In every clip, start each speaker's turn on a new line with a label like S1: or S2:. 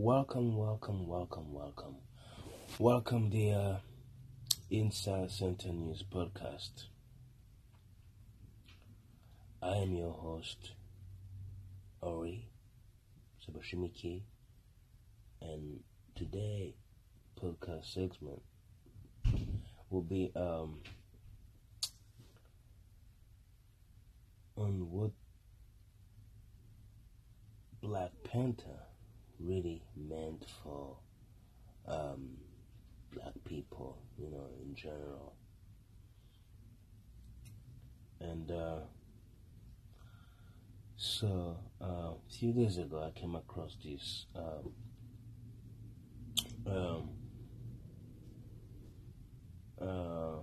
S1: Welcome, welcome, welcome, welcome. Welcome, dear Inside Center News Podcast. I am your host, Ori Sabashimiki, and today podcast segment will be um, on what Black Panther really meant for um, black people, you know, in general. And uh, so uh, a few days ago, I came across this. Um, um, uh,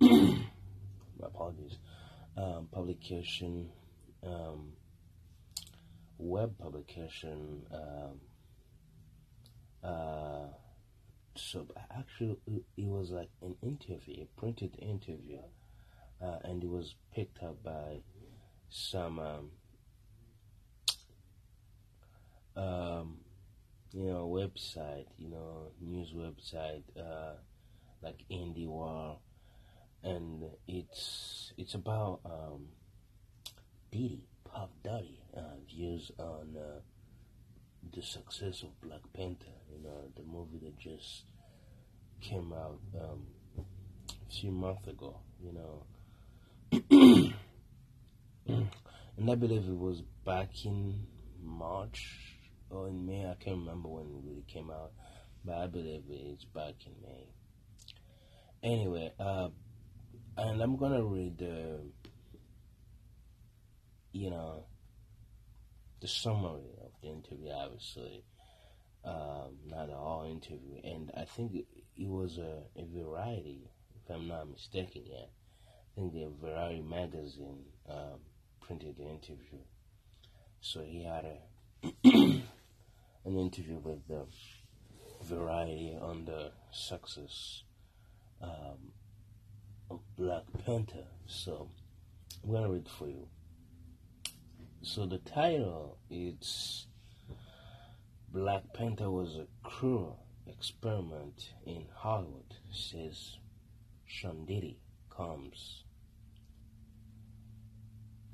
S1: apologies. Um, publication, um, web publication. Uh, so actually, it was like an interview, a printed interview, uh, and it was picked up by some, um, um, you know, website, you know, news website, uh, like IndieWire, and it's it's about um, Diddy, Puff Daddy, uh, views on uh, the success of Black Panther, you know, the movie that just came out um, a few months ago, you know. and I believe it was back in March or in May. I can't remember when it really came out, but I believe it's back in May. Anyway, uh, and I'm gonna read the, you know, the summary interview, obviously. Um, not a whole interview, and I think it, was a, a, variety, if I'm not mistaken. Yet, I think the Variety magazine um, printed the interview, so he had a an interview with the Variety on the success um, of Black Panther. So I'm gonna read for you. So the title is Black Panther was a cruel experiment in Hollywood, says Sean Diddy Combs.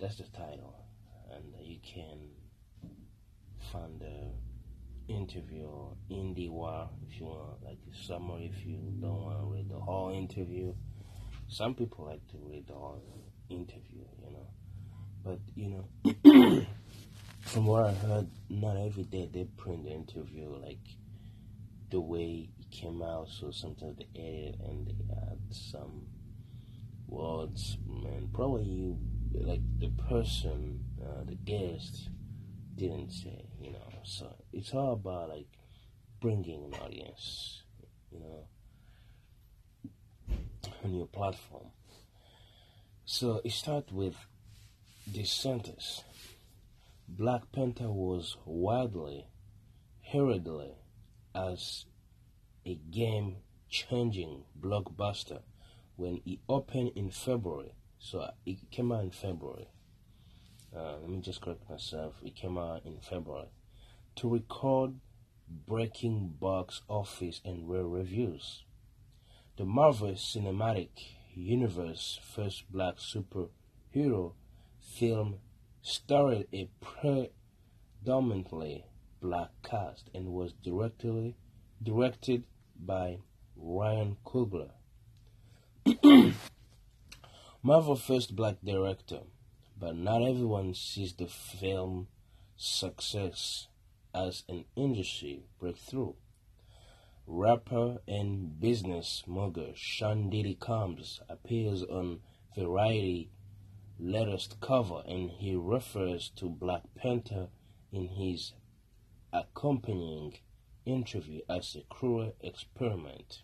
S1: That's the title, and you can find the interview on war if you want, like a summary. If you don't want to read the whole interview, some people like to read the whole interview, you know. But you know, from what I heard, not every day they print the interview like the way it came out. So sometimes they edit and they add some words, and probably you like the person, uh, the guest, didn't say, you know. So it's all about like bringing an audience, you know, on your platform. So it starts with this sentence. Black Panther was widely heralded as a game changing blockbuster when it opened in February. So it came out in February. Uh, let me just correct myself. It came out in February to record breaking box office and rare reviews. The Marvel Cinematic Universe first black superhero film starred a predominantly black cast and was directly directed by Ryan Coogler. Marvel first black director, but not everyone sees the film success as an industry breakthrough. Rapper and business mogul Sean Diddy Combs appears on Variety latest cover and he refers to Black Panther in his accompanying interview as a cruel experiment.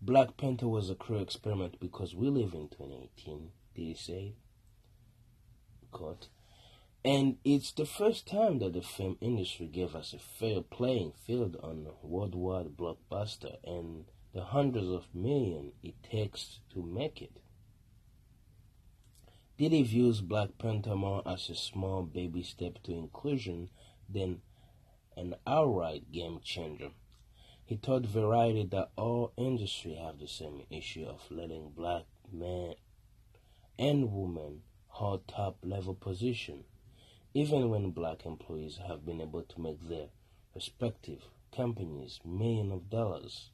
S1: Black Panther was a cruel experiment because we live in 2018, did he say? Quote. And it's the first time that the film industry gave us a fair playing field on a worldwide blockbuster and the hundreds of millions it takes to make it. Diddy views Black Panther more as a small baby step to inclusion than an outright game changer. He told Variety that all industry have the same issue of letting black men and women hold top level position, even when black employees have been able to make their respective companies millions of dollars.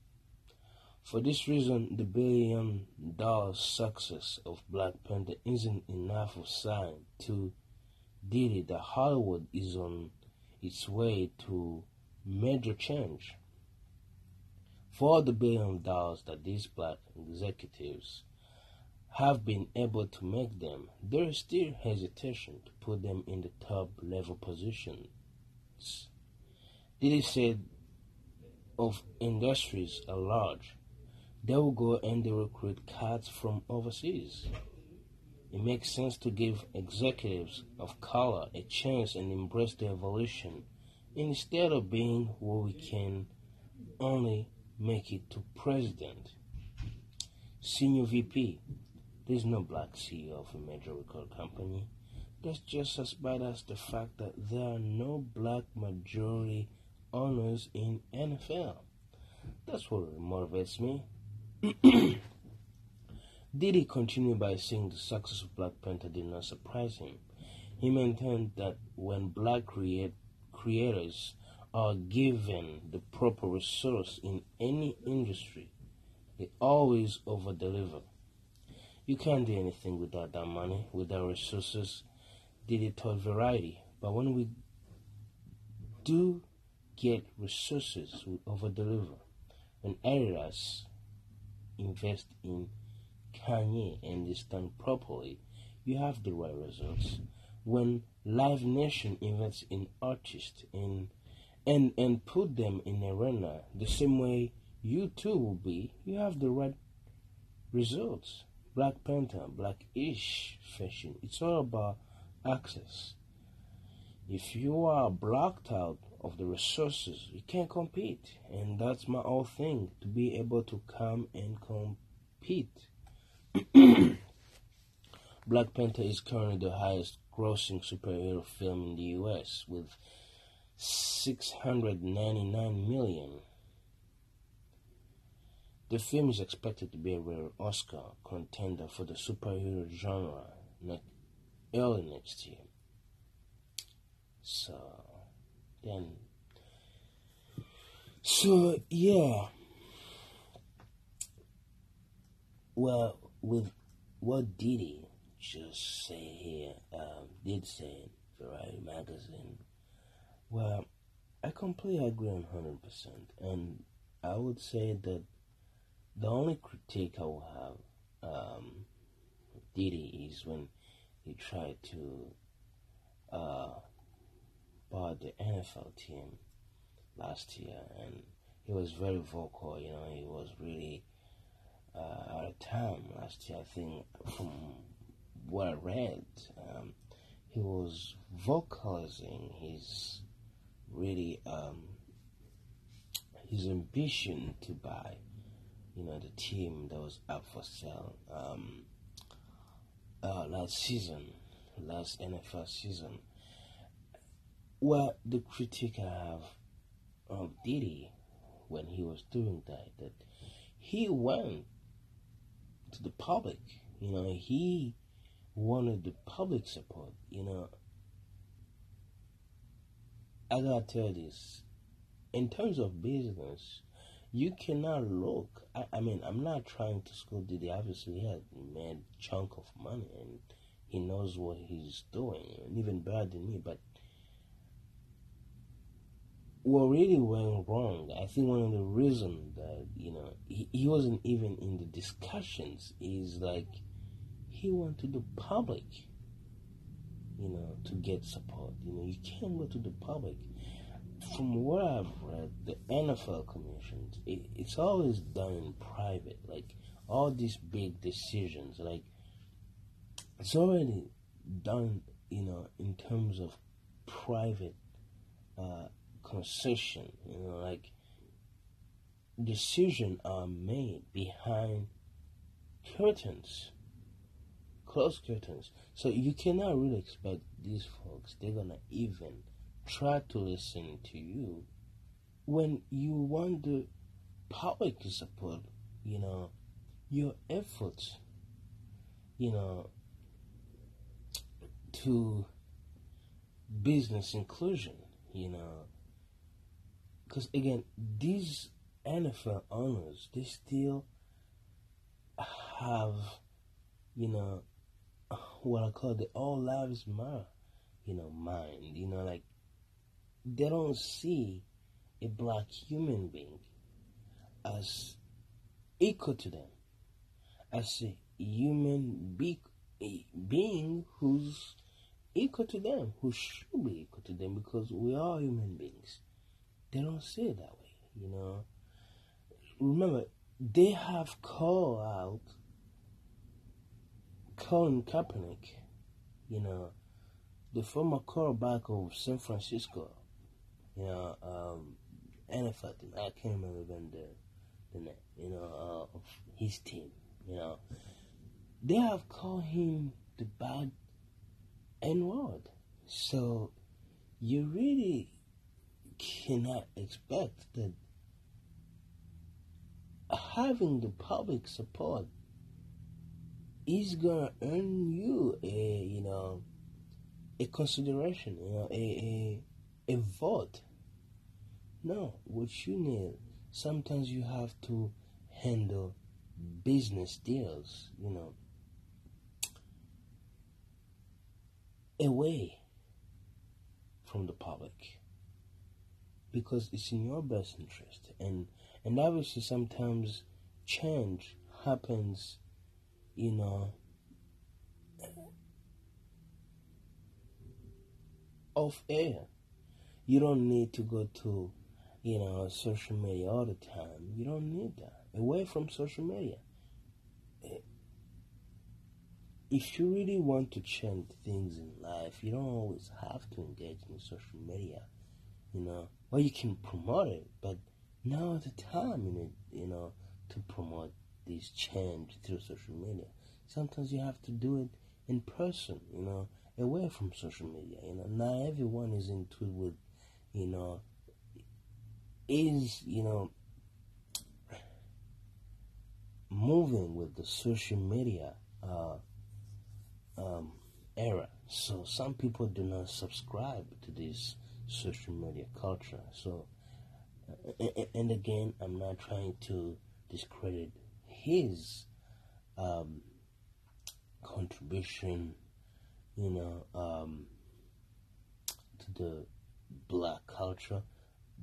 S1: For this reason, the billion dollar success of Black Panther isn't enough of sign to Diddy that Hollywood is on its way to major change. For the billion dollars that these black executives have been able to make them, there is still hesitation to put them in the top level positions. Diddy said of industries at large, they will go and they recruit cats from overseas. It makes sense to give executives of color a chance and embrace their evolution instead of being where we can only make it to president. Senior VP. There's no black CEO of a major record company. That's just as bad as the fact that there are no black majority owners in NFL. That's what motivates me. Diddy continued by saying the success of Black Panther did not surprise him. He maintained that when black create, creators are given the proper resource in any industry, they always over deliver. You can't do anything without that money, without resources. Diddy told Variety. But when we do get resources, we over deliver. When editors invest in Kanye and it's done properly, you have the right results. When Live Nation invests in artists and and and put them in arena the same way U2 will be, you have the right results. Black Panther, Black-ish fashion. It's all about access. If you are blocked out of the resources, you can't compete. And that's my whole thing to be able to come and compete. Black Panther is currently the highest grossing superhero film in the US with 699 million. The film is expected to be a rare Oscar contender for the superhero genre early next year. So, then, so yeah. Well, with what Diddy just say here, um, did say in Variety magazine, well, I completely agree on hundred percent, and I would say that the only critique I will have um, Diddy is when he tried to uh, buy the NFL team last year, and he was very vocal. You know, he was really uh, out of time last year. I think from what I read, um, he was vocalizing his really um, his ambition to buy you know, the team that was up for sale um, uh, last season, last NFL season. Well, the critique I have um, of Diddy when he was doing that, that he went to the public. You know, he wanted the public support. You know, I gotta tell this. In terms of business, you cannot look. I, I mean, I'm not trying to school Diddy. Obviously, he had a mad chunk of money and he knows what he's doing, and even better than me. But what really went wrong, I think one of the reasons that, you know, he, he wasn't even in the discussions is like he went to the public, you know, to get support. You know, you can't go to the public from what I've read, the NFL commissions, it, it's always done in private. Like all these big decisions, like it's already done, you know, in terms of private uh, concession. You know, like decisions are made behind curtains, closed curtains. So you cannot really expect these folks. They're gonna even try to listen to you when you want the public to support, you know, your efforts, you know, to business inclusion, you know. Because again, these NFL owners, they still have, you know, what I call the all lives matter, you know, mind. You know, like they don't see a black human being as equal to them, as a human be- being who's equal to them, who should be equal to them, because we are human beings. They don't see it that way, you know. Remember, they have called out Colin Kaepernick, you know, the former quarterback of San Francisco, you know, um, NFL team. I can't remember the, the name, you know, uh, of his team, you know. They have called him the bad N word. So you really cannot expect that having the public support is gonna earn you a you know a consideration, you know, a a, a vote. No, what you need sometimes you have to handle business deals, you know, away from the public because it's in your best interest. And and obviously sometimes change happens you know off air. You don't need to go to you know social media all the time. You don't need that. Away from social media. Eh, if you really want to change things in life, you don't always have to engage in social media, you know. Or you can promote it, but now the time you know, to promote this change through social media. Sometimes you have to do it in person, you know, away from social media. You know, not everyone is into it with, you know, is you know moving with the social media. Uh, um, era. So some people do not subscribe to this social media culture. So, uh, and again, I'm not trying to discredit his um, contribution, you know, um, to the black culture,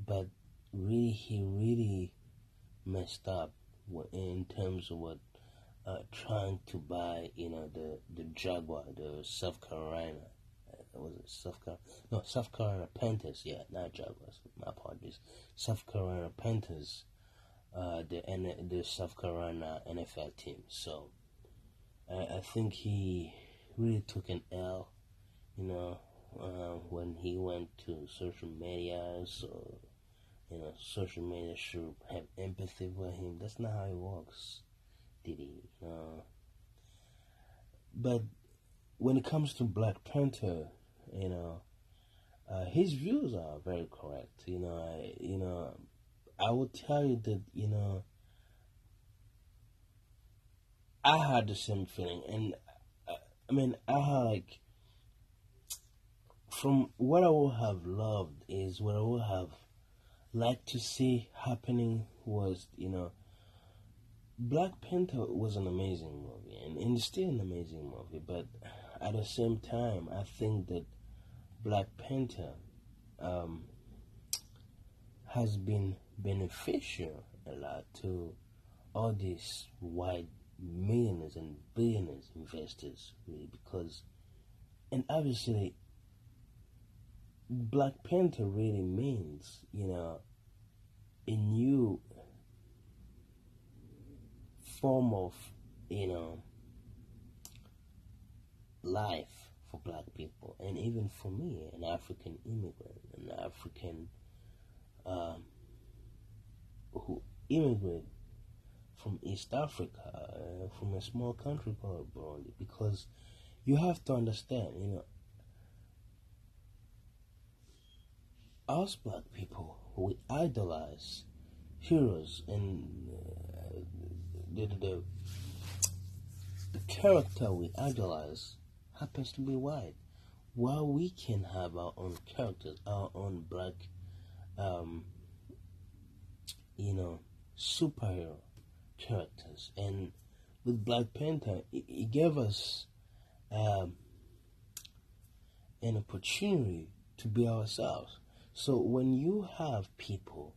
S1: but really, he really messed up in terms of what uh, trying to buy, you know, the the Jaguar, the South Carolina. Was it South Carolina? No, South Carolina Panthers. Yeah, not Jaguars. My apologies. South Carolina Panthers. Uh, the N- the South Carolina NFL team. So I, I think he really took an L, you know, uh, when he went to social media. So you know, social media should have empathy for him. That's not how it works Diddy? Uh, but when it comes to Black Panther, you know, uh, his views are very correct. You know, I, you know, I will tell you that you know, I had the same feeling, and uh, I mean, I had like, from what I would have loved is what I would have liked to see happening was, you know, Black Panther was an amazing movie, and, and it's still an amazing movie. But at the same time, I think that Black Panther um, has been beneficial a lot to all these white millionaires and billionaires investors, really, because, and obviously, Black Panther really means, you know, a new form of, you know, life for black people, and even for me, an African immigrant, an African um, who immigrated from East Africa, uh, from a small country called Burundi, because you have to understand, you know, us black people, we idolize heroes and uh, the, the, the character we idolize happens to be white. While we can have our own characters, our own black, um, you know, superhero characters, and with Black Panther, it, it gave us um, an opportunity to be ourselves. So when you have people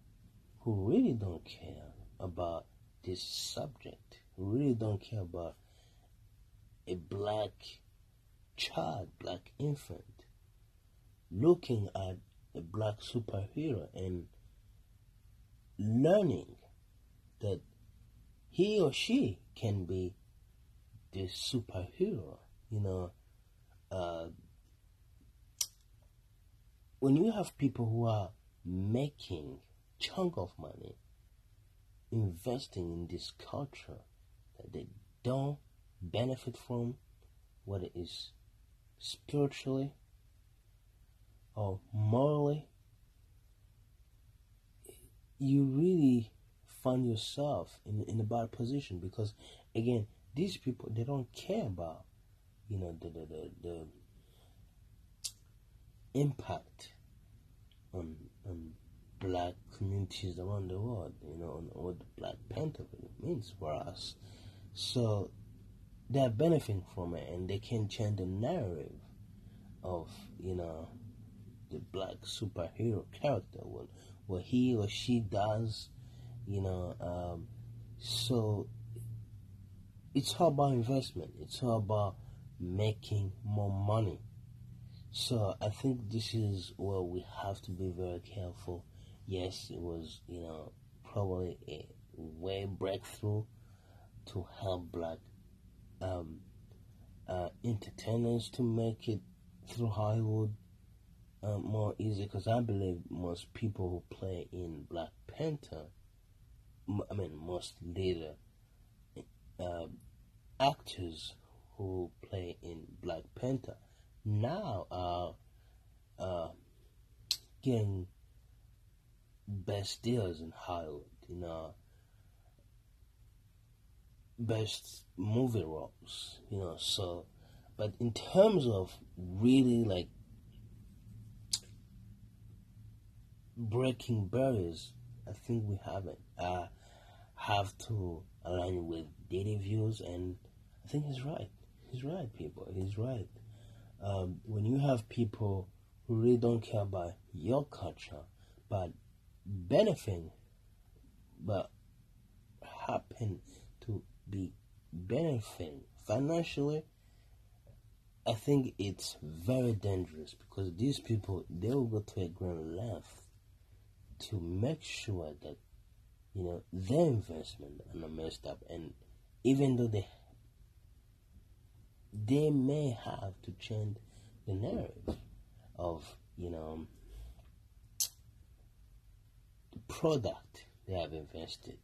S1: who really don't care about this subject, who really don't care about a black child, black infant, looking at a black superhero and learning that he or she can be the superhero, you know, uh, when you have people who are making chunk of money investing in this culture that they don't benefit from whether it's spiritually or morally you really find yourself in, in a bad position because again these people they don't care about you know the the, the, the impact on on black communities around the world, you know, on what the Black Panther means for us. So they're benefiting from it and they can change the narrative of, you know, the black superhero character, what, what he or she does, you know. Um, so it's all about investment, it's all about making more money so I think this is where we have to be very careful. Yes, it was, you know, probably a way breakthrough to help black um, uh, entertainers to make it through Hollywood uh, more easy because I believe most people who play in Black Panther, I mean, most leader uh, actors who play in Black Panther now are uh, getting best deals in Hollywood, you know, best movie roles, you know. So, but in terms of really like breaking barriers, I think we haven't. I have to align with Diddy's views, and I think he's right. He's right, people. He's right um, when you have people who really don't care about your culture, but benefiting, but happen to be benefiting financially, I think it's very dangerous because these people they will go to a great length to make sure that you know their investment are not messed up, and even though they they may have to change the narrative of, you know, the product they have invested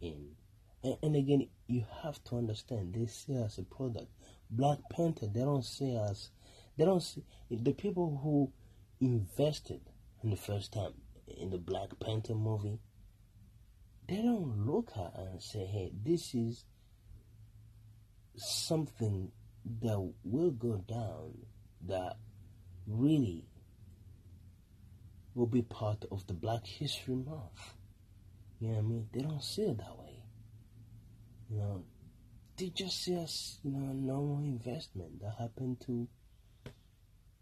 S1: in. And, and again, you have to understand, they see as a product. Black Panther, they don't see us, they don't see, the people who invested in the first time in the Black Panther movie, they don't look at and say, hey, this is something that will go down that really will be part of the Black History Month. You know what I mean? They don't see it that way. You know, they just see us, you know, normal investment that happened to,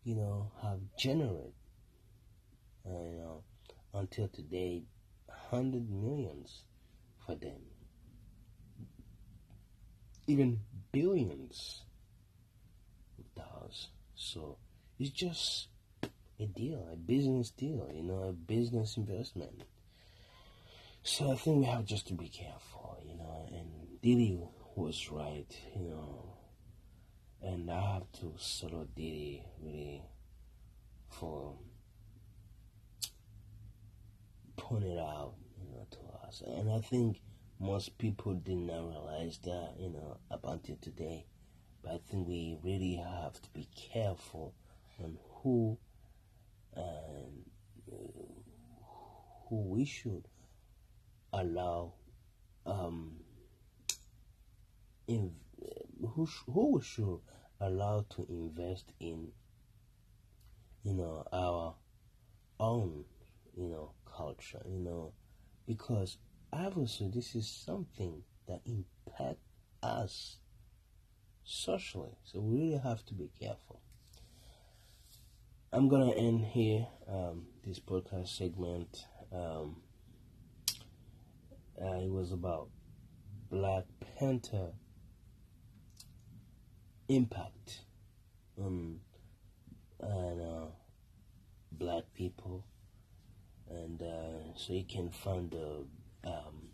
S1: you know, have generated, you know, until today, hundred millions for them. Even billions of dollars. So it's just a deal, a business deal, you know, a business investment. So I think we have just to be careful, you know, and Diddy was right, you know, and I have to salute Diddy really for pointing it out, you know, to us. And I think most people did not realize that, you know, up until today. But I think we really have to be careful on who and who we should allow um, in who who should allow to invest in you know our own you know culture you know because obviously this is something that impact us socially so we really have to be careful. I'm gonna end here um, this podcast segment um, uh, it was about black panther impact on on uh, black people, and uh, so you can find the um,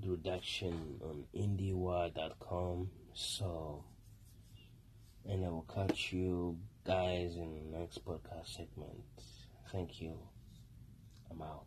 S1: the reduction on IndieWire.com. So, and I will catch you guys in the next podcast segment. Thank you. I'm out.